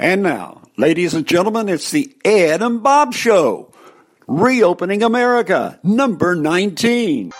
And now, ladies and gentlemen, it's the Ed and Bob Show. Reopening America, number 19.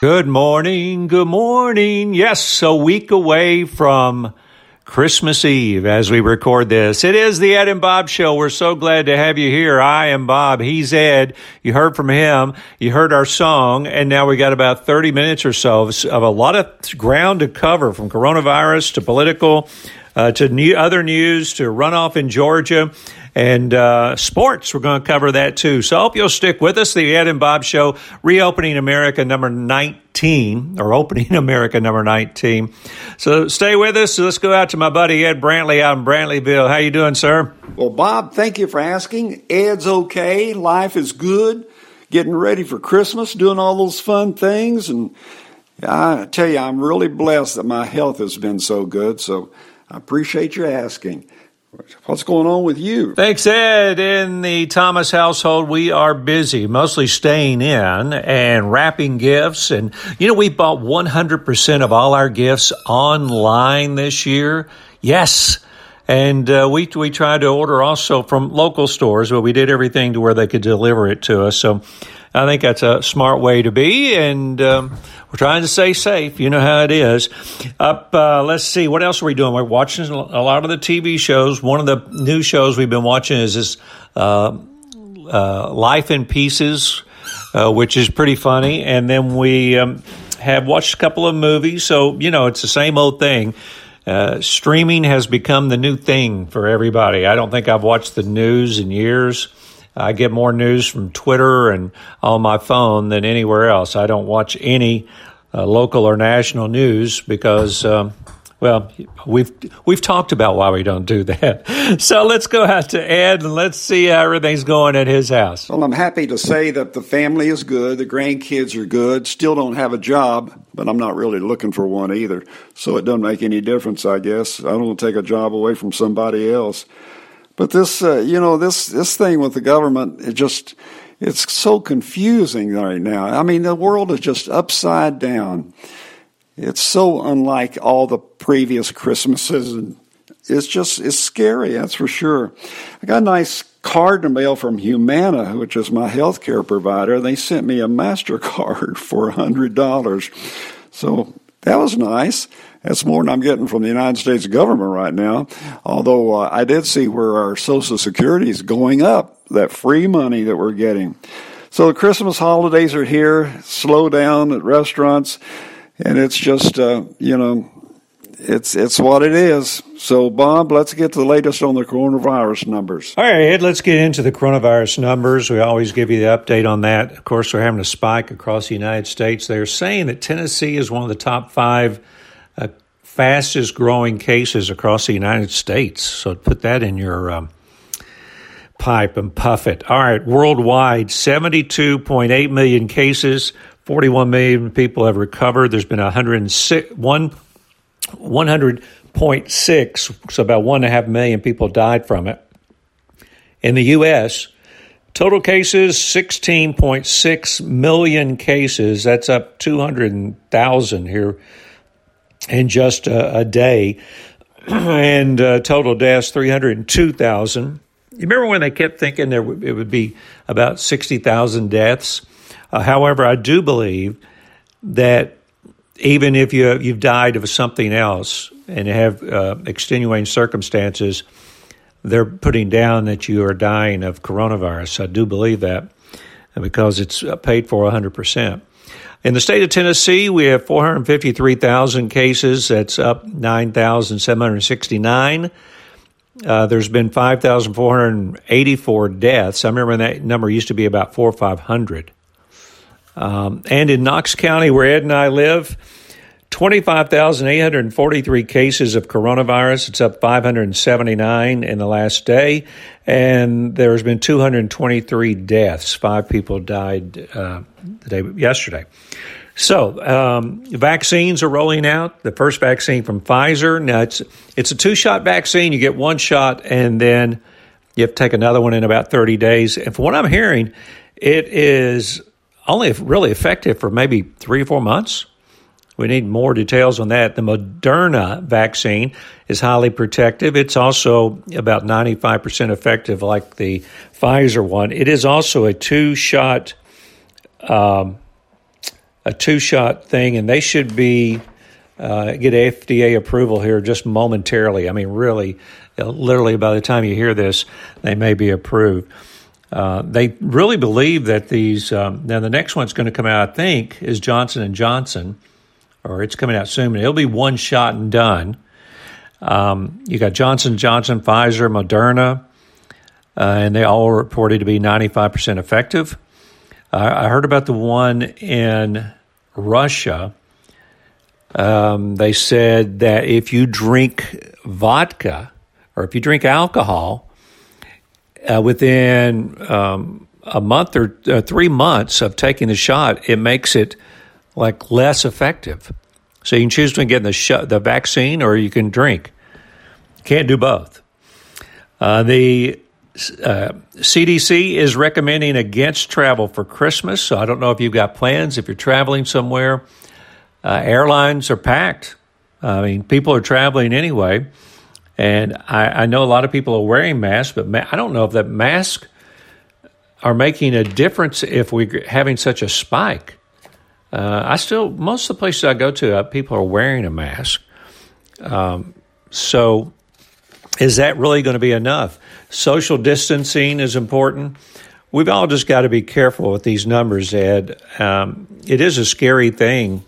Good morning, good morning. Yes, a week away from Christmas Eve as we record this. It is the Ed and Bob Show. We're so glad to have you here. I am Bob. He's Ed. You heard from him. You heard our song. And now we got about 30 minutes or so of, of a lot of ground to cover from coronavirus to political uh, to new, other news to runoff in Georgia and uh, sports. We're going to cover that too. So I hope you'll stick with us. The Ed and Bob Show, reopening America number 19, or opening America number 19. So stay with us. So let's go out to my buddy Ed Brantley out in Brantleyville. How you doing, sir? Well, Bob, thank you for asking. Ed's okay. Life is good. Getting ready for Christmas, doing all those fun things. And I tell you, I'm really blessed that my health has been so good. So I appreciate your asking. What's going on with you? Thanks, Ed. In the Thomas household, we are busy, mostly staying in and wrapping gifts. And, you know, we bought 100% of all our gifts online this year. Yes. And uh, we, we tried to order also from local stores, but we did everything to where they could deliver it to us. So I think that's a smart way to be. And um, we're trying to stay safe. You know how it is. Up, uh, let's see, what else are we doing? We're watching a lot of the TV shows. One of the new shows we've been watching is this uh, uh, Life in Pieces, uh, which is pretty funny. And then we um, have watched a couple of movies. So, you know, it's the same old thing. Uh, streaming has become the new thing for everybody. I don't think I've watched the news in years. I get more news from Twitter and on my phone than anywhere else. I don't watch any uh, local or national news because, um, well, we've we've talked about why we don't do that. So let's go out to Ed and let's see how everything's going at his house. Well, I'm happy to say that the family is good, the grandkids are good, still don't have a job, but I'm not really looking for one either. So it doesn't make any difference, I guess. I don't want to take a job away from somebody else. But this, uh, you know, this this thing with the government, it just it's so confusing right now. I mean, the world is just upside down. It's so unlike all the previous Christmases, and it's just it's scary. That's for sure. I got a nice card in mail from Humana, which is my health care provider. They sent me a Mastercard for a hundred dollars, so that was nice. That's more than I'm getting from the United States government right now. Although uh, I did see where our Social Security is going up, that free money that we're getting. So the Christmas holidays are here, slow down at restaurants, and it's just, uh, you know, it's it's what it is. So, Bob, let's get to the latest on the coronavirus numbers. All right, Ed, let's get into the coronavirus numbers. We always give you the update on that. Of course, we're having a spike across the United States. They're saying that Tennessee is one of the top five fastest growing cases across the United States. So put that in your um, pipe and puff it. All right, worldwide, 72.8 million cases, 41 million people have recovered. There's been 106, one, 100.6, so about one and a half million people died from it. In the U.S., total cases 16.6 million cases. That's up 200,000 here in just a, a day, and uh, total deaths 302,000. You remember when they kept thinking there it would be about 60,000 deaths? Uh, however, I do believe that even if you you've died of something else and have uh, extenuating circumstances, they're putting down that you are dying of coronavirus. I do believe that because it's uh, paid for 100%. In the state of Tennessee, we have 453,000 cases. That's up 9,769. uh, there's been 5,484 deaths. I remember that number used to be about four or 500. Um, and in Knox County, where Ed and I live, 25,843 cases of coronavirus. It's up 579 in the last day. And there's been 223 deaths. Five people died uh, the day yesterday. So, um, vaccines are rolling out. The first vaccine from Pfizer. Now, it's, it's a two shot vaccine. You get one shot and then you have to take another one in about 30 days. And from what I'm hearing, it is only really effective for maybe three or four months. We need more details on that. The Moderna vaccine is highly protective. It's also about 95% effective, like the Pfizer one. It is also a two shot. Um, a two shot thing, and they should be uh, get FDA approval here just momentarily. I mean, really, literally, by the time you hear this, they may be approved. Uh, they really believe that these. Um, now, the next one's going to come out, I think, is Johnson and Johnson, or it's coming out soon. It'll be one shot and done. Um, you got Johnson Johnson, Pfizer, Moderna, uh, and they all reported to be 95% effective. I heard about the one in Russia. Um, they said that if you drink vodka or if you drink alcohol uh, within um, a month or uh, three months of taking the shot, it makes it like less effective. So you can choose between getting the sh- the vaccine or you can drink. Can't do both. Uh, the uh, CDC is recommending against travel for Christmas. So I don't know if you've got plans. If you're traveling somewhere, uh, airlines are packed. I mean, people are traveling anyway. And I, I, know a lot of people are wearing masks, but ma- I don't know if that mask are making a difference if we're having such a spike. Uh, I still, most of the places I go to, uh, people are wearing a mask. Um, so is that really going to be enough? Social distancing is important. We've all just got to be careful with these numbers, Ed. Um, it is a scary thing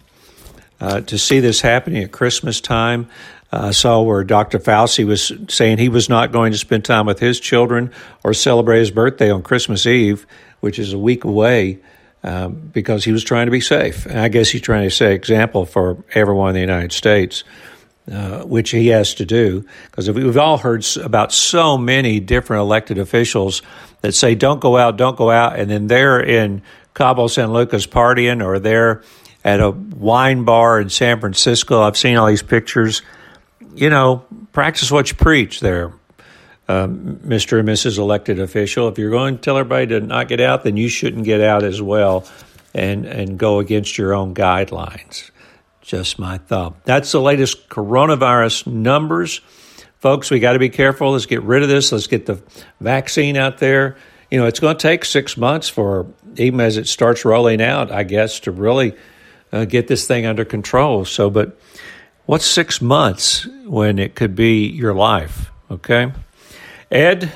uh, to see this happening at Christmas time. Uh, I saw where Dr. Fauci was saying he was not going to spend time with his children or celebrate his birthday on Christmas Eve, which is a week away, um, because he was trying to be safe. And I guess he's trying to set example for everyone in the United States. Uh, which he has to do, because we've all heard about so many different elected officials that say, don't go out, don't go out, and then they're in Cabo San Lucas partying or they're at a wine bar in San Francisco. I've seen all these pictures. You know, practice what you preach there, um, Mr. and Mrs. elected official. If you're going to tell everybody to not get out, then you shouldn't get out as well and, and go against your own guidelines. Just my thought. That's the latest coronavirus numbers. Folks, we got to be careful. Let's get rid of this. Let's get the vaccine out there. You know, it's going to take six months for, even as it starts rolling out, I guess, to really uh, get this thing under control. So, but what's six months when it could be your life? Okay. Ed,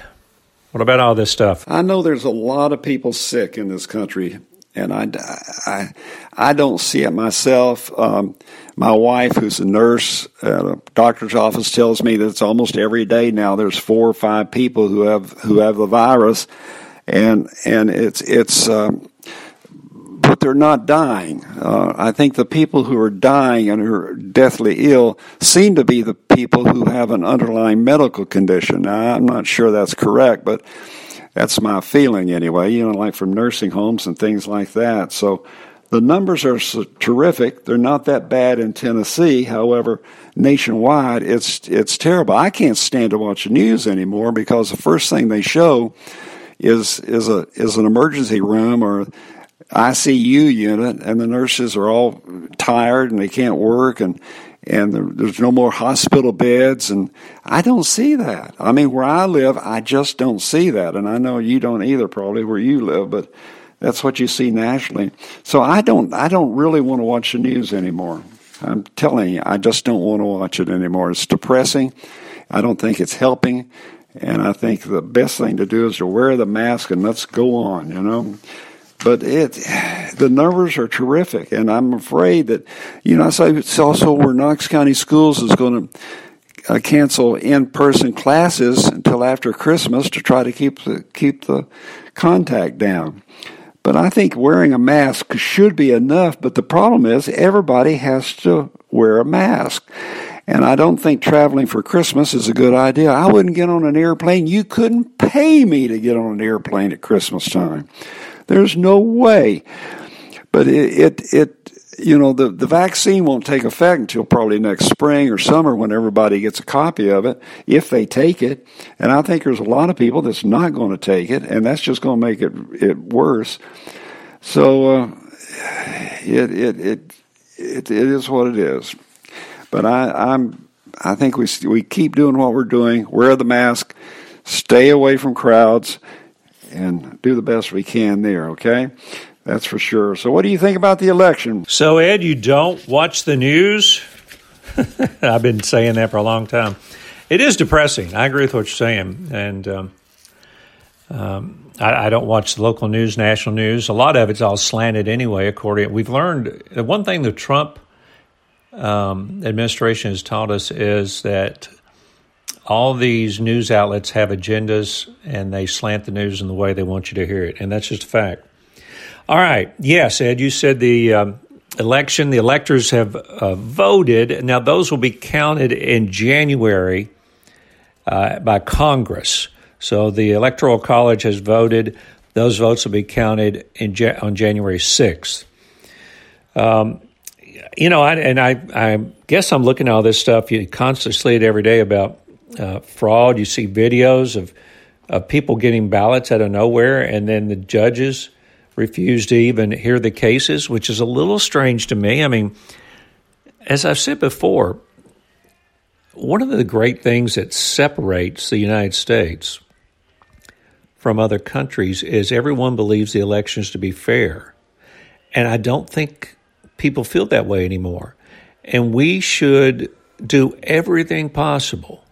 what about all this stuff? I know there's a lot of people sick in this country and I, I, I don't see it myself. Um, my wife, who's a nurse at a doctor's office, tells me that it's almost every day now. There's four or five people who have who have the virus, and and it's it's. Um, but they're not dying. Uh, I think the people who are dying and who are deathly ill seem to be the people who have an underlying medical condition. Now, I'm not sure that's correct, but that's my feeling anyway, you know, like from nursing homes and things like that. So the numbers are terrific. They're not that bad in Tennessee. However, nationwide, it's it's terrible. I can't stand to watch the news anymore because the first thing they show is is a is an emergency room or ICU unit, and the nurses are all tired and they can't work, and and there's no more hospital beds and I don't see that. I mean where I live I just don't see that and I know you don't either probably where you live but that's what you see nationally. So I don't I don't really want to watch the news anymore. I'm telling you I just don't want to watch it anymore. It's depressing. I don't think it's helping and I think the best thing to do is to wear the mask and let's go on, you know but it the numbers are terrific, and I'm afraid that you know I say it's also where Knox County Schools is going to uh, cancel in-person classes until after Christmas to try to keep the keep the contact down. But I think wearing a mask should be enough. But the problem is everybody has to wear a mask. And I don't think traveling for Christmas is a good idea. I wouldn't get on an airplane. You couldn't pay me to get on an airplane at Christmas time. There's no way. But it, it, it you know, the, the vaccine won't take effect until probably next spring or summer when everybody gets a copy of it, if they take it. And I think there's a lot of people that's not going to take it, and that's just going to make it, it worse. So, uh, it, it, it, it, it is what it is. But I, I'm, I think we, we keep doing what we're doing, wear the mask, stay away from crowds, and do the best we can there, okay? That's for sure. So, what do you think about the election? So, Ed, you don't watch the news? I've been saying that for a long time. It is depressing. I agree with what you're saying. And um, um, I, I, don't watch the local news, national news. A lot of it's all slanted anyway, according We've learned one thing the Trump um, administration has taught us is that all these news outlets have agendas and they slant the news in the way they want you to hear it. And that's just a fact. All right. Yes, Ed, you said the um, election, the electors have uh, voted. Now, those will be counted in January uh, by Congress. So the Electoral College has voted. Those votes will be counted in on January 6th. Um, you know, I, and I, I guess I'm looking at all this stuff. You constantly see it every day about uh, fraud. You see videos of, of people getting ballots out of nowhere, and then the judges refuse to even hear the cases, which is a little strange to me. I mean, as I've said before, one of the great things that separates the United States from other countries is everyone believes the elections to be fair. And I don't think people feel that way anymore. And we should do everything possible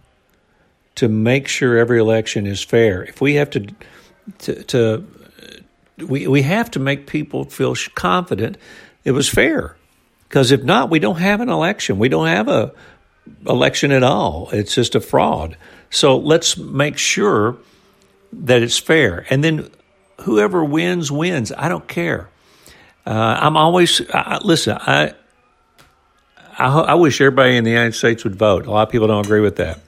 to make sure every election is fair. If we have to to, to we, we have to make people feel confident it was fair. Because if not, we don't have an election. We don't have a election at all. It's just a fraud. So let's make sure that it's fair. And then whoever wins, wins. I don't care. Uh, I'm always, I, listen, I, I, I wish everybody in the United States would vote. A lot of people don't agree with that.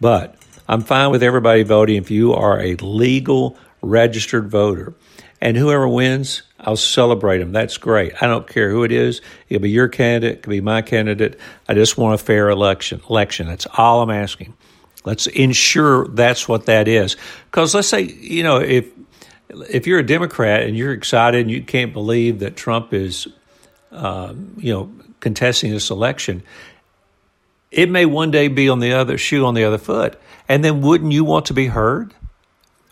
But I'm fine with everybody voting if you are a legal registered voter. And whoever wins, I'll celebrate them. That's great. I don't care who it is. It'll be your candidate, it could be my candidate. I just want a fair election. Election. That's all I'm asking. Let's ensure that's what that is. Because let's say, you know, if if you're a Democrat and you're excited and you can't believe that Trump is, uh, you know, contesting this election, it may one day be on the other shoe on the other foot. And then wouldn't you want to be heard?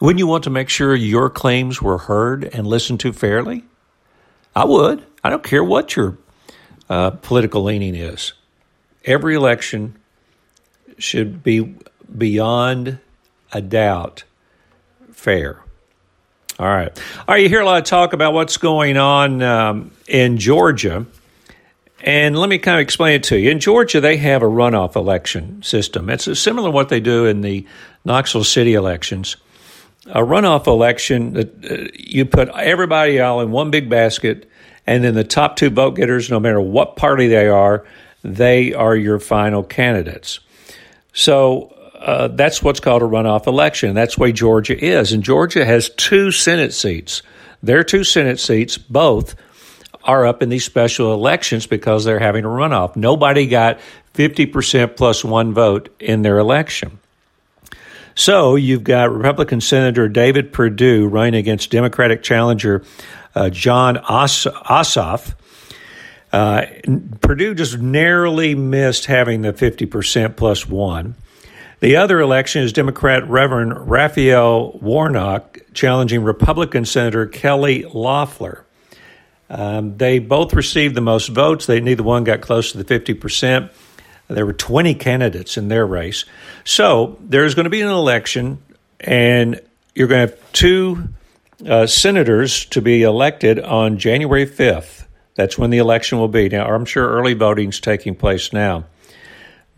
Wouldn't you want to make sure your claims were heard and listened to fairly? I would. I don't care what your uh, political leaning is. Every election should be beyond a doubt fair. All right. All right, you hear a lot of talk about what's going on um, in Georgia. And let me kind of explain it to you. In Georgia, they have a runoff election system. It's similar to what they do in the Knoxville City elections a runoff election, uh, you put everybody all in one big basket, and then the top two vote getters, no matter what party they are, they are your final candidates. So uh, that's what's called a runoff election. That's way Georgia is. And Georgia has two Senate seats. Their two Senate seats, both, are up in these special elections because they're having a runoff. Nobody got 50% plus one vote in their election. So you've got Republican Senator David Perdue running against Democratic challenger uh, Jon Os- Ossoff. Uh, Perdue just narrowly missed having the 50% plus one. The other election is Democrat Reverend Raphael Warnock challenging Republican Senator Kelly Loeffler. Um, they both received the most votes. They neither one got close to the 50%. There were 20 candidates in their race. So there's going to be an election, and you're going to have two uh, senators to be elected on January 5th. That's when the election will be. Now, I'm sure early voting is taking place now.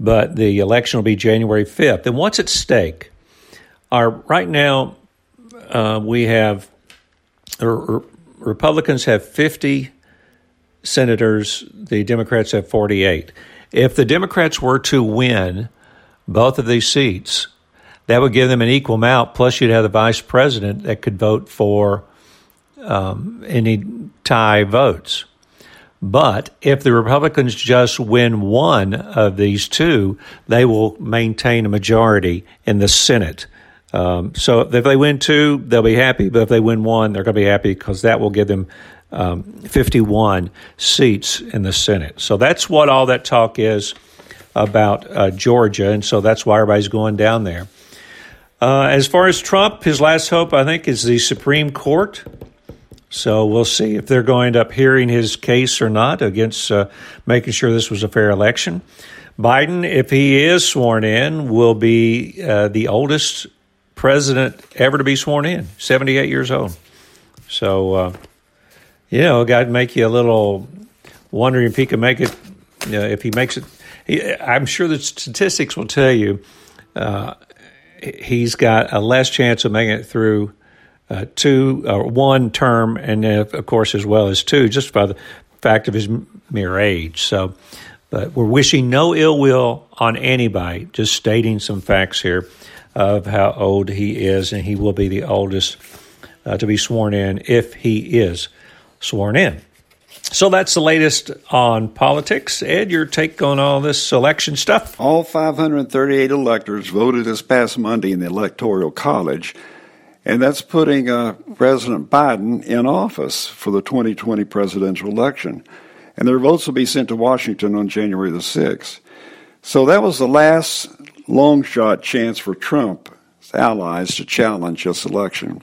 but the election will be January 5th. And what's at stake? Are right now uh, we have Republicans have 50 senators, the Democrats have 48. If the Democrats were to win both of these seats, that would give them an equal amount. Plus, you'd have the vice president that could vote for um, any tie votes. But if the Republicans just win one of these two, they will maintain a majority in the Senate. Um, so if they win two, they'll be happy. But if they win one, they're going to be happy because that will give them um, 51 seats in the Senate. So that's what all that talk is about uh, Georgia. And so that's why everybody's going down there. Uh, as far as Trump, his last hope, I think, is the Supreme Court. So we'll see if they're going to up hearing his case or not against uh, making sure this was a fair election. Biden, if he is sworn in, will be uh, the oldest president ever to be sworn in, 78 years old. So, uh, you know, God make you a little wondering if he can make it, you know, if he makes it. He, I'm sure the statistics will tell you uh, he's got a less chance of making it through uh, two or one term, and of course as well as two, just by the fact of his mere age. So, but we're wishing no ill will on anybody. Just stating some facts here of how old he is, and he will be the oldest uh, to be sworn in if he is sworn in. So that's the latest on politics. Ed, your take on all this election stuff? All 538 electors voted this past Monday in the Electoral College and that's putting uh, President Biden in office for the 2020 presidential election. And their votes will be sent to Washington on January the 6th. So that was the last long shot chance for Trump's allies to challenge this election.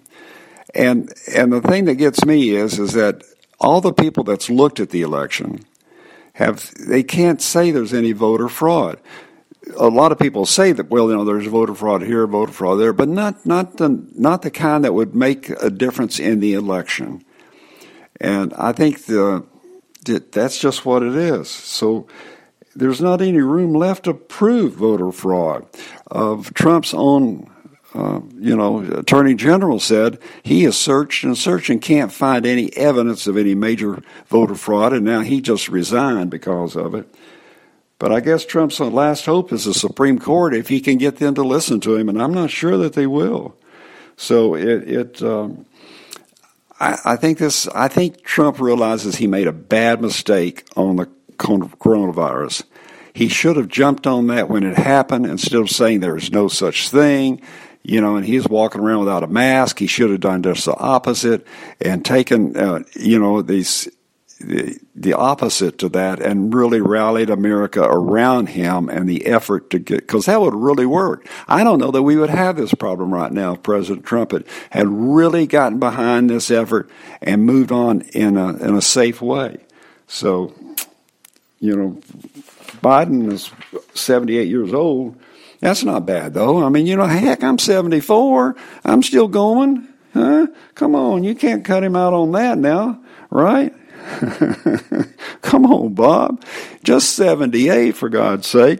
And and the thing that gets me is is that all the people that's looked at the election have they can't say there's any voter fraud a lot of people say that well, you know, there's voter fraud here, voter fraud there, but not not the not the kind that would make a difference in the election. And I think the that's just what it is. So there's not any room left to prove voter fraud. Of Trump's own, uh, you know, Attorney General said he has searched and searched and can't find any evidence of any major voter fraud, and now he just resigned because of it. But I guess Trump's last hope is the Supreme Court if he can get them to listen to him, and I'm not sure that they will. So it, it um, I, I think this. I think Trump realizes he made a bad mistake on the coronavirus. He should have jumped on that when it happened instead of saying there is no such thing. You know, and he's walking around without a mask. He should have done just the opposite and taken, uh, you know, these the, the opposite to that and really rallied America around him and the effort to get, because that would really work. I don't know that we would have this problem right now if President Trump had, had really gotten behind this effort and moved on in a, in a safe way. So, you know, Biden is 78 years old. That's not bad, though. I mean, you know, heck, I'm 74. I'm still going. Huh? Come on, you can't cut him out on that now, right? Come on, Bob. Just 78, for God's sake.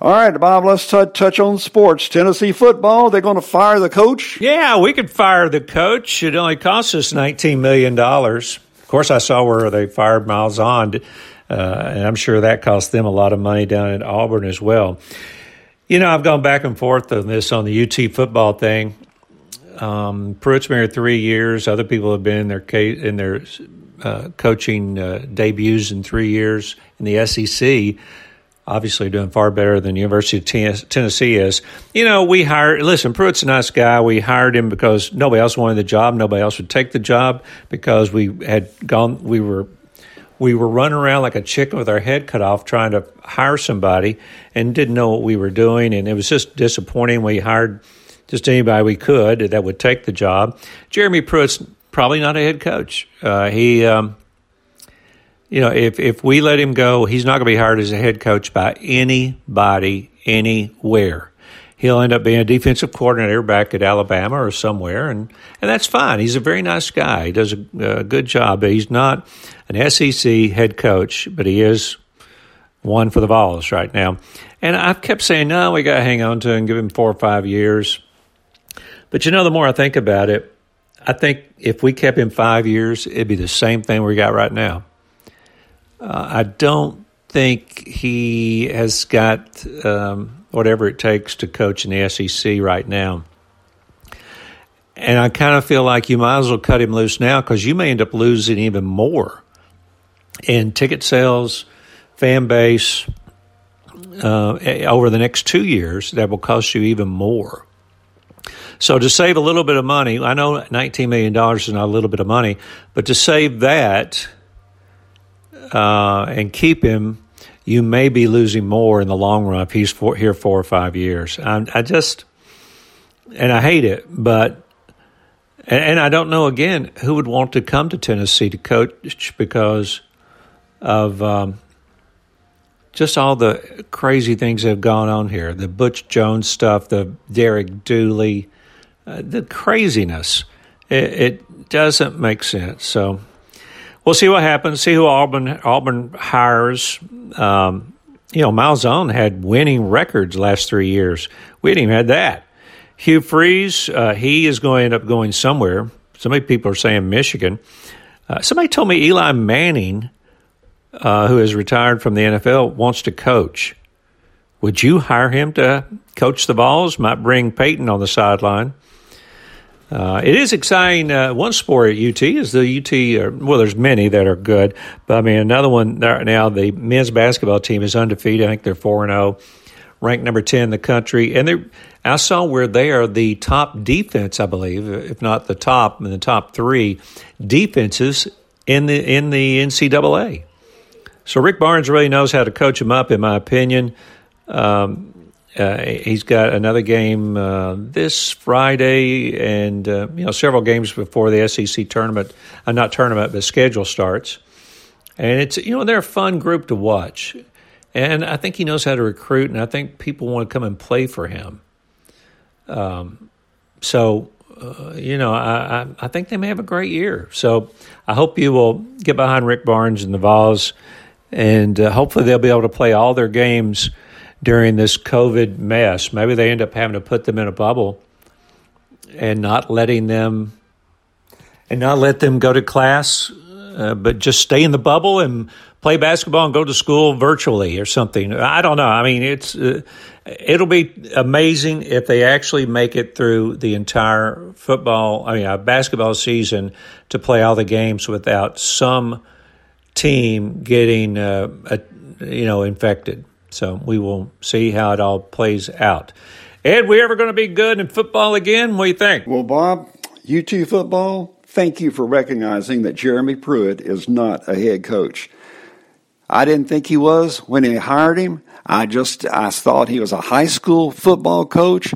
All right, Bob, let's t- touch on sports. Tennessee football, they're going to fire the coach? Yeah, we could fire the coach. It only costs us $19 million. Of course, I saw where they fired Miles uh, and I'm sure that cost them a lot of money down at Auburn as well. You know, I've gone back and forth on this on the UT football thing. Um, Pruitt's been here three years. Other people have been in their case, in their uh, coaching uh, debuts in three years in the SEC. Obviously, doing far better than the University of Tennessee is. You know, we hired. Listen, Pruitt's a nice guy. We hired him because nobody else wanted the job. Nobody else would take the job because we had gone. We were we were running around like a chicken with our head cut off trying to hire somebody and didn't know what we were doing and it was just disappointing we hired just anybody we could that would take the job jeremy pruitt's probably not a head coach. Uh, he, um, you know, if if we let him go, he's not going to be hired as a head coach by anybody anywhere. He'll end up being a defensive coordinator back at Alabama or somewhere, and, and that's fine. He's a very nice guy. He does a, a good job. He's not an SEC head coach, but he is one for the Vols right now. And I've kept saying, no, we got to hang on to him, give him four or five years. But you know, the more I think about it, I think if we kept him five years, it'd be the same thing we got right now. Uh, I don't think he has got um, whatever it takes to coach in the SEC right now. And I kind of feel like you might as well cut him loose now because you may end up losing even more in ticket sales, fan base uh, over the next two years that will cost you even more. So to save a little bit of money, I know $19 million is not a little bit of money, but to save that uh, and keep him, you may be losing more in the long run if he's for, here four or five years. I, I just, and I hate it, but and, and, I don't know again who would want to come to Tennessee to coach because of um, just all the crazy things that have gone on here the Butch Jones stuff, the Derek Dooley, uh, the craziness. It, it, doesn't make sense. So we'll see what happens, see who Auburn, Auburn hires. Um, you know, Malzahn had winning records last three years. We didn't even had that. Hugh Freeze, uh, he is going to end up going somewhere. So many people are saying Michigan. Uh, somebody told me Eli Manning uh, who has retired from the NFL, wants to coach. Would you hire him to coach the Vols? Might bring Peyton on the sideline. Uh, it is exciting. Uh, one sport at UT is the UT. Uh, well, there's many that are good, but I mean another one right now. The men's basketball team is undefeated. I think they're four and zero, oh, ranked number ten in the country, and they. I saw where they are the top defense, I believe, if not the top in the top three defenses in the in the NCAA. So Rick Barnes really knows how to coach them up, in my opinion. Um, uh, he's got another game uh, this Friday, and uh, you know several games before the SEC tournament, uh, not tournament, but schedule starts. And it's you know they're a fun group to watch, and I think he knows how to recruit, and I think people want to come and play for him. Um, so uh, you know, I, I, I, think they may have a great year. So I hope you will get behind Rick Barnes and the Vols and uh, hopefully they'll be able to play all their games during this COVID mess. Maybe they end up having to put them in a bubble and not letting them and not let them go to class, uh, but just stay in the bubble and play basketball and go to school virtually or something. I don't know. I mean, it's uh, it'll be amazing if they actually make it through the entire football, I mean, uh, basketball season to play all the games without some team getting uh, a, you know infected. So we will see how it all plays out. Ed, we ever going to be good in football again? What do you think? Well, Bob, UT football. Thank you for recognizing that Jeremy Pruitt is not a head coach. I didn't think he was when he hired him. I just I thought he was a high school football coach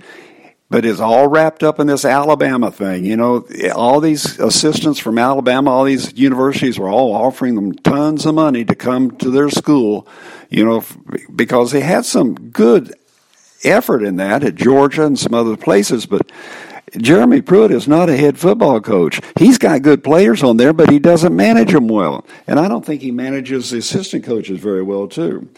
but it's all wrapped up in this Alabama thing. You know, all these assistants from Alabama, all these universities were all offering them tons of money to come to their school, you know, because they had some good effort in that at Georgia and some other places, but Jeremy Pruitt is not a head football coach. He's got good players on there, but he doesn't manage them well. And I don't think he manages the assistant coaches very well, too.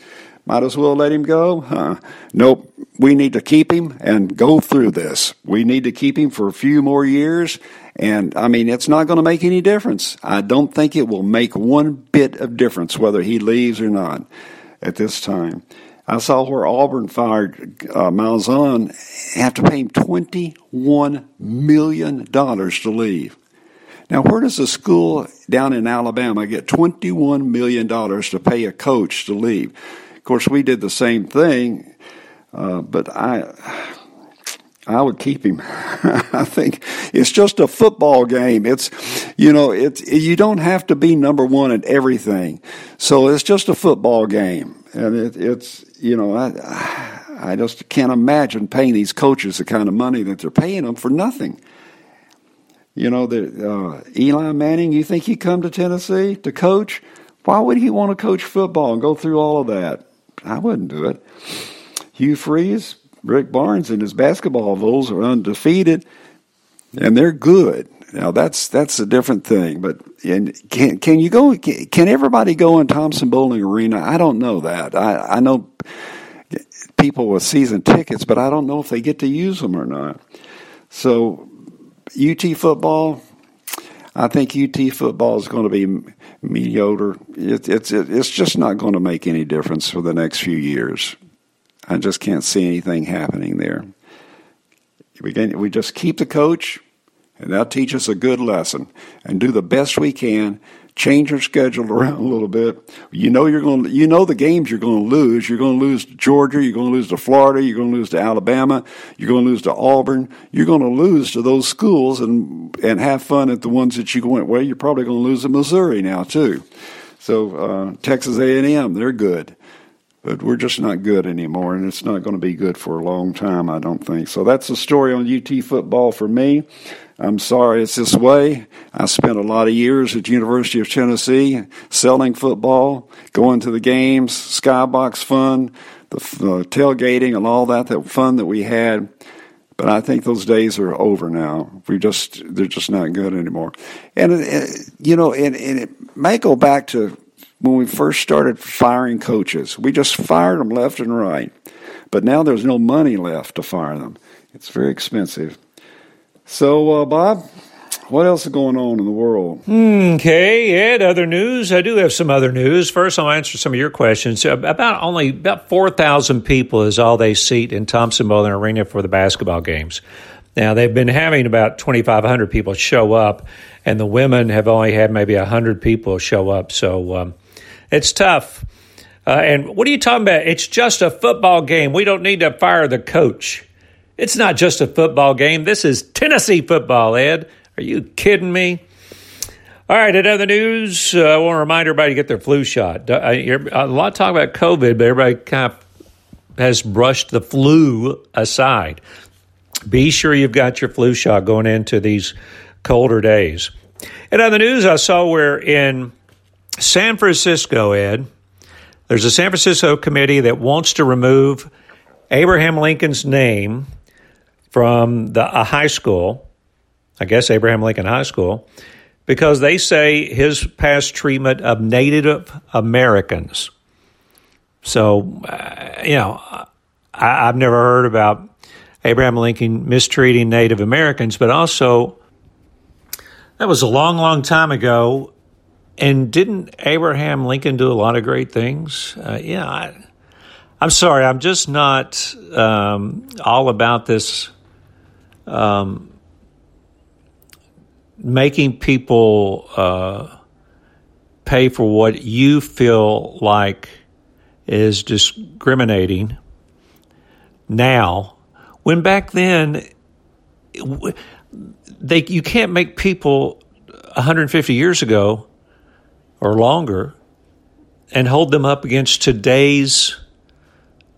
Might as well let him go? Huh. Nope. We need to keep him and go through this. We need to keep him for a few more years. And I mean, it's not going to make any difference. I don't think it will make one bit of difference whether he leaves or not at this time. I saw where Auburn fired uh, Malzahn have to pay him $21 million to leave. Now, where does a school down in Alabama get $21 million to pay a coach to leave? Of course, we did the same thing, uh, but I. I would keep him. I think it's just a football game. It's, you know, it's you don't have to be number one at everything. So it's just a football game, and it, it's you know I I just can't imagine paying these coaches the kind of money that they're paying them for nothing. You know, the uh, Eli Manning. You think he'd come to Tennessee to coach? Why would he want to coach football and go through all of that? I wouldn't do it. Hugh Freeze, Rick Barnes, and his basketball Vols are undefeated, and they're good. Now that's that's a different thing. But and can can you go? Can everybody go in Thompson Boling Arena? I don't know that. I I know people with season tickets, but I don't know if they get to use them or not. So UT football, I think UT football is going to be mediocre. It, it's it, it's just not going to make any difference for the next few years. I just can't see anything happening there. We can, we just keep the coach and they'll teach us a good lesson and do the best we can. Change your schedule around a little bit. You know you're going. To, you know the games you're going to lose. You're going to lose to Georgia. You're going to lose to Florida. You're going to lose to Alabama. You're going to lose to Auburn. You're going to lose to those schools and and have fun at the ones that you went. Well, you're probably going to lose to Missouri now too. So uh, Texas A&M, they're good but we're just not good anymore, and it's not going to be good for a long time, I don't think. So that's the story on UT football for me. I'm sorry it's this way. I spent a lot of years at University of Tennessee selling football, going to the games, skybox fun, the, the tailgating, and all that that fun that we had. But I think those days are over now. We just they're just not good anymore. And, and you know, and, and it may go back to when we first started firing coaches. We just fired them left and right. But now there's no money left to fire them. It's very expensive. So, uh, Bob, what else is going on in the world? Okay, Ed, other news. I do have some other news. First, I'll answer some of your questions. About only about 4,000 people is all they seat in Thompson Boling Arena for the basketball games. Now, they've been having about 2,500 people show up, and the women have only had maybe 100 people show up. So um, it's tough. Uh, and what are you talking about? It's just a football game. We don't need to fire the coach. It's not just a football game. This is Tennessee football, Ed. Are you kidding me? All right, in other news, uh, I want to remind everybody to get their flu shot. Uh, a lot of talk about COVID, but everybody kind of has brushed the flu aside. Be sure you've got your flu shot going into these colder days. And in the news, I saw where in San Francisco, Ed, there's a San Francisco committee that wants to remove Abraham Lincoln's name from the, a high school, I guess Abraham Lincoln High School, because they say his past treatment of Native Americans. So, uh, you know, I, I've never heard about Abraham Lincoln mistreating Native Americans, but also that was a long, long time ago. And didn't Abraham Lincoln do a lot of great things? Uh, yeah, I, am sorry, I'm just not um, all about this um, making people uh, pay for what you feel like is discriminating now, when back then they you can't make people 150 years ago or longer and hold them up against today's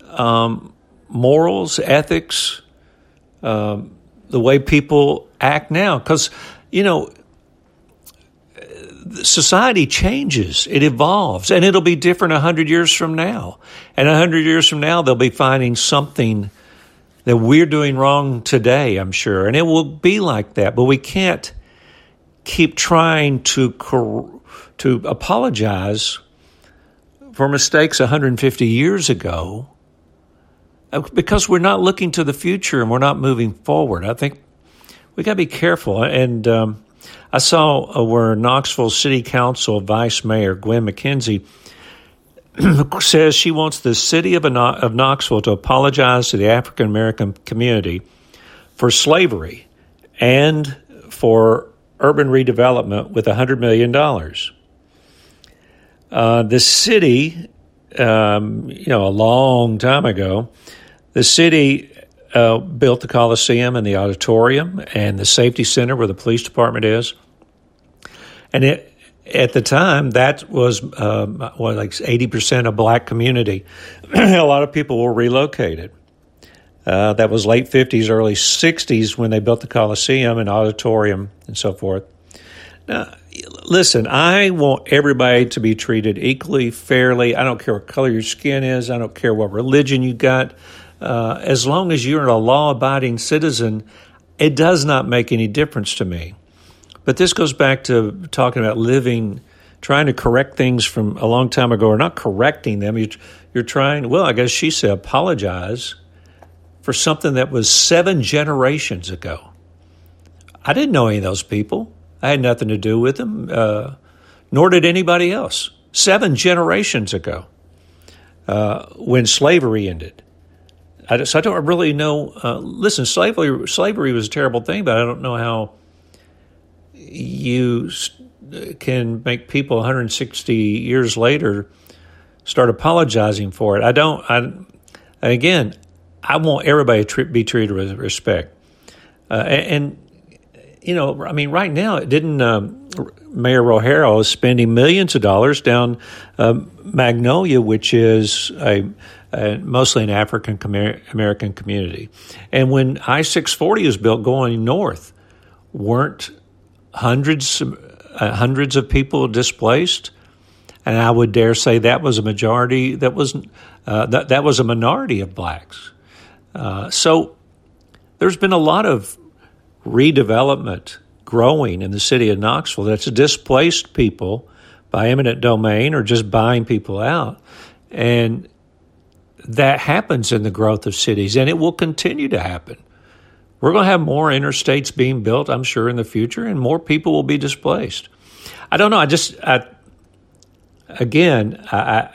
um, morals, ethics, um, the way people act now. Because, you know, society changes, it evolves, and it'll be different 100 years from now. And 100 years from now, they'll be finding something that we're doing wrong today, I'm sure. And it will be like that, but we can't keep trying to, to apologize for mistakes 150 years ago because we're not looking to the future and we're not moving forward. I think we got to be careful. And um, I saw uh, where Knoxville City Council Vice Mayor Gwen McKenzie says she wants the city of, of Knoxville to apologize to the African American community for slavery and for urban redevelopment with $100 million. Uh, the city, um, you know, a long time ago, the city uh, built the Coliseum and the auditorium and the safety center where the police department is. And it, at the time, that was um, what, like 80% of black community. a lot of people were relocated. Uh, that was late 50s, early 60s when they built the Coliseum and auditorium and so forth. Now, listen, I want everybody to be treated equally, fairly. I don't care what color your skin is. I don't care what religion you got. Uh, as long as you're a law abiding citizen, it does not make any difference to me. But this goes back to talking about living, trying to correct things from a long time ago, or not correcting them. You're, you're trying, well, I guess she said, apologize for something that was seven generations ago. I didn't know any of those people. I had nothing to do with them, uh, nor did anybody else. Seven generations ago, uh, when slavery ended. I, just, I don't really know. Uh, listen, slavery slavery was a terrible thing, but I don't know how you can make people 160 years later start apologizing for it. I don't. I again, I want everybody to be treated with respect, uh, and, and, you know, I mean, right now, it didn't. Um, Mayor Rogero is spending millions of dollars down um, Magnolia, which is a uh, mostly an African American community. And when I 640 was built going north, weren't hundreds, uh, hundreds of people displaced? And I would dare say that was a majority, that was, uh, that, that was a minority of blacks. Uh, so there's been a lot of redevelopment growing in the city of Knoxville that's displaced people by eminent domain or just buying people out. And that happens in the growth of cities, and it will continue to happen. We're going to have more interstates being built, I'm sure, in the future, and more people will be displaced. I don't know. I just, I, again, I,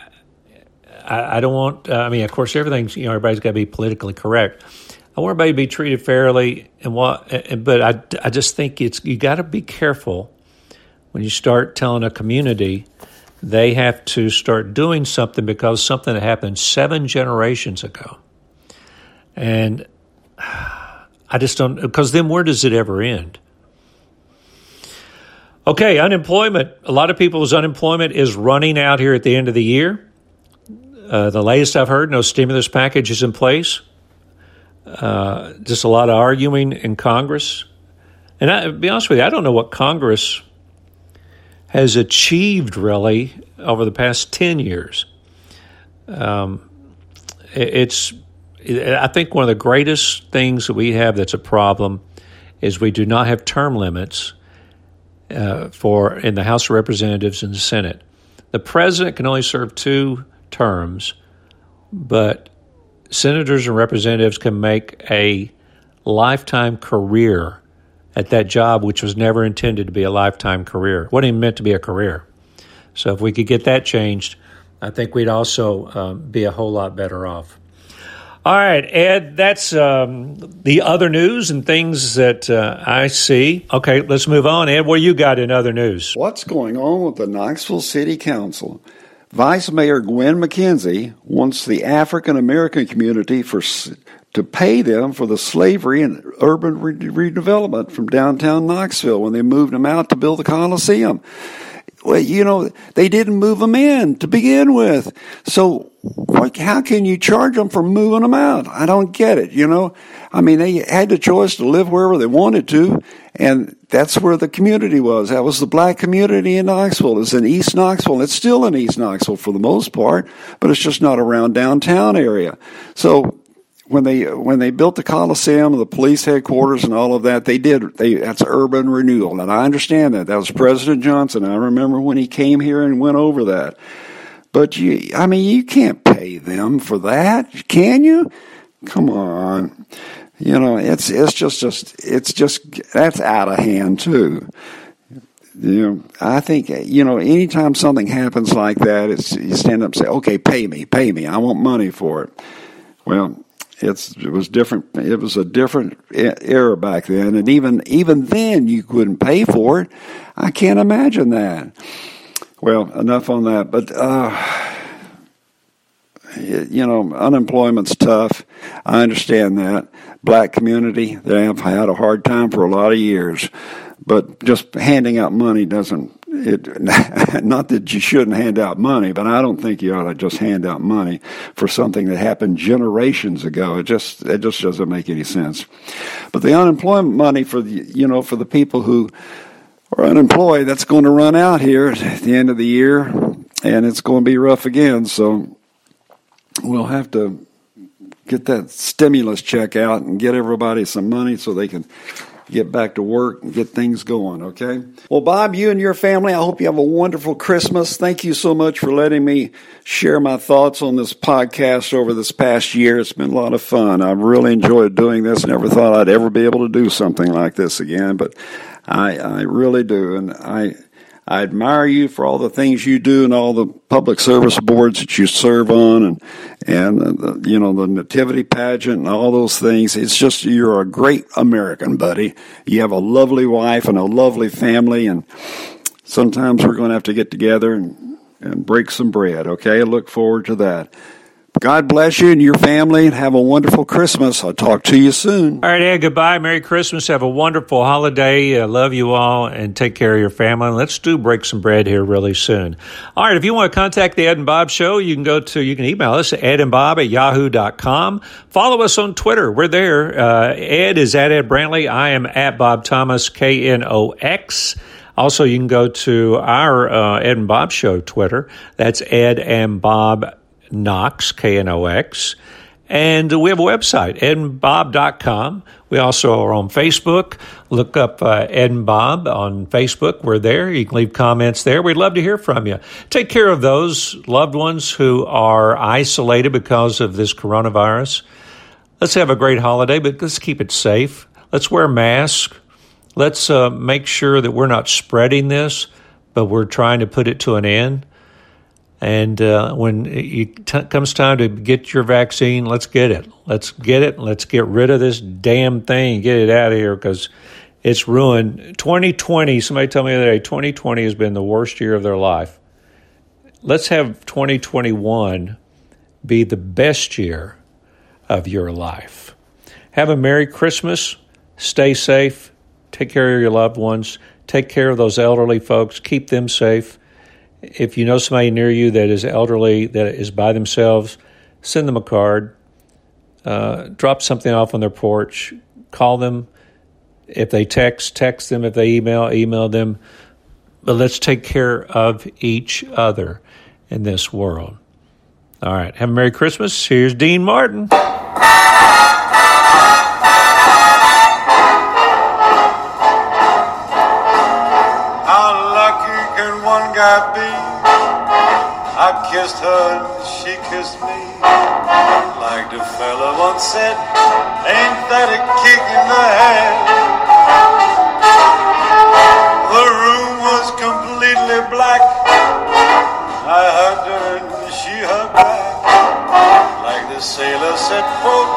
I, I don't want. Uh, I mean, of course, everything's you know everybody's got to be politically correct. I want everybody to be treated fairly, and what. But I, I just think it's you got to be careful when you start telling a community they have to start doing something because something that happened seven generations ago. And I just don't, because then where does it ever end? Okay, unemployment. A lot of people's unemployment is running out here at the end of the year. Uh, the latest I've heard, no stimulus package is in place. Uh, just a lot of arguing in Congress. And I, to be honest with you, I don't know what Congress has achieved really over the past 10 years. Um, it's, I think one of the greatest things that we have that's a problem is we do not have term limits uh, for in the House of Representatives and the Senate. The president can only serve two terms, but senators and representatives can make a lifetime career at that job, which was never intended to be a lifetime career. It wasn't even meant to be a career. So if we could get that changed, I think we'd also um, be a whole lot better off. All right, Ed, that's um, the other news and things that uh, I see. Okay, let's move on. Ed, what you got in other news? What's going on with the Knoxville City Council? Vice Mayor Gwen McKenzie wants the African American community for to pay them for the slavery and urban re- redevelopment from downtown Knoxville when they moved them out to build the Coliseum. Well, you know, they didn't move them in to begin with. So, like, how can you charge them for moving them out? I don't get it, you know? I mean, they had the choice to live wherever they wanted to, and that's where the community was. That was the black community in Knoxville. It's in East Knoxville. It's still in East Knoxville for the most part, but it's just not around downtown area. So when they when they built the Coliseum, the police headquarters, and all of that, they did. They that's urban renewal, and I understand that. That was President Johnson. I remember when he came here and went over that. But you, I mean, you can't pay them for that, can you? Come on, you know, it's it's just just it's just that's out of hand too. You know, I think you know, anytime something happens like that, it's you stand up and say, "Okay, pay me, pay me. I want money for it." Well, it's it was different. It was a different era back then, and even even then you couldn't pay for it. I can't imagine that. Well, enough on that. But uh, you know, unemployment's tough. I understand that. Black community they have had a hard time for a lot of years, but just handing out money doesn't it not that you shouldn't hand out money, but I don't think you ought to just hand out money for something that happened generations ago. It just it just doesn't make any sense. But the unemployment money for the you know for the people who are unemployed, that's going to run out here at the end of the year, and it's going to be rough again. So we'll have to get that stimulus check out and get everybody some money so they can get back to work and get things going, okay? Well, Bob, you and your family, I hope you have a wonderful Christmas. Thank you so much for letting me share my thoughts on this podcast over this past year. It's been a lot of fun. I've really enjoyed doing this. Never thought I'd ever be able to do something like this again, but I, I really do. And I, I admire you for all the things you do and all the public service boards that you serve on and, and the, you know, the nativity pageant and all those things. It's just, you're a great American, buddy. You have a lovely wife and a lovely family and sometimes we're going to have to get together and, and break some bread. Okay. I look forward to that. God bless you and your family and have a wonderful Christmas. I'll talk to you soon. All right, Ed, goodbye. Merry Christmas. Have a wonderful holiday. I love you all and take care of your family. Let's do break some bread here really soon. All right, if you want to contact the Ed and Bob Show, you can go to, you can email us at edandbob at yahoo.com. Follow us on Twitter. We're there. Uh, Ed is at Ed Brantley. I am at Bob Thomas, K N O X. Also, you can go to our uh, Ed and Bob Show Twitter. That's Ed and Bob Knox, K N O X. And we have a website, edandbob.com. We also are on Facebook. Look up uh, Ed and Bob on Facebook. We're there. You can leave comments there. We'd love to hear from you. Take care of those loved ones who are isolated because of this coronavirus. Let's have a great holiday, but let's keep it safe. Let's wear masks. Let's uh, make sure that we're not spreading this, but we're trying to put it to an end. And uh, when it t- comes time to get your vaccine, let's get it. Let's get it. Let's get rid of this damn thing. Get it out of here because it's ruined. 2020, somebody told me the other day, 2020 has been the worst year of their life. Let's have 2021 be the best year of your life. Have a Merry Christmas. Stay safe. Take care of your loved ones. Take care of those elderly folks. Keep them safe if you know somebody near you that is elderly, that is by themselves, send them a card, uh, drop something off on their porch, call them. If they text, text them. If they email, email them. But let's take care of each other in this world. All right. Have a Merry Christmas. Here's Dean Martin. Kissed her and she kissed me. Like the fella once said, ain't that a kick in the head? The room was completely black. I hugged her and she hugged back. Like the sailor said, quote,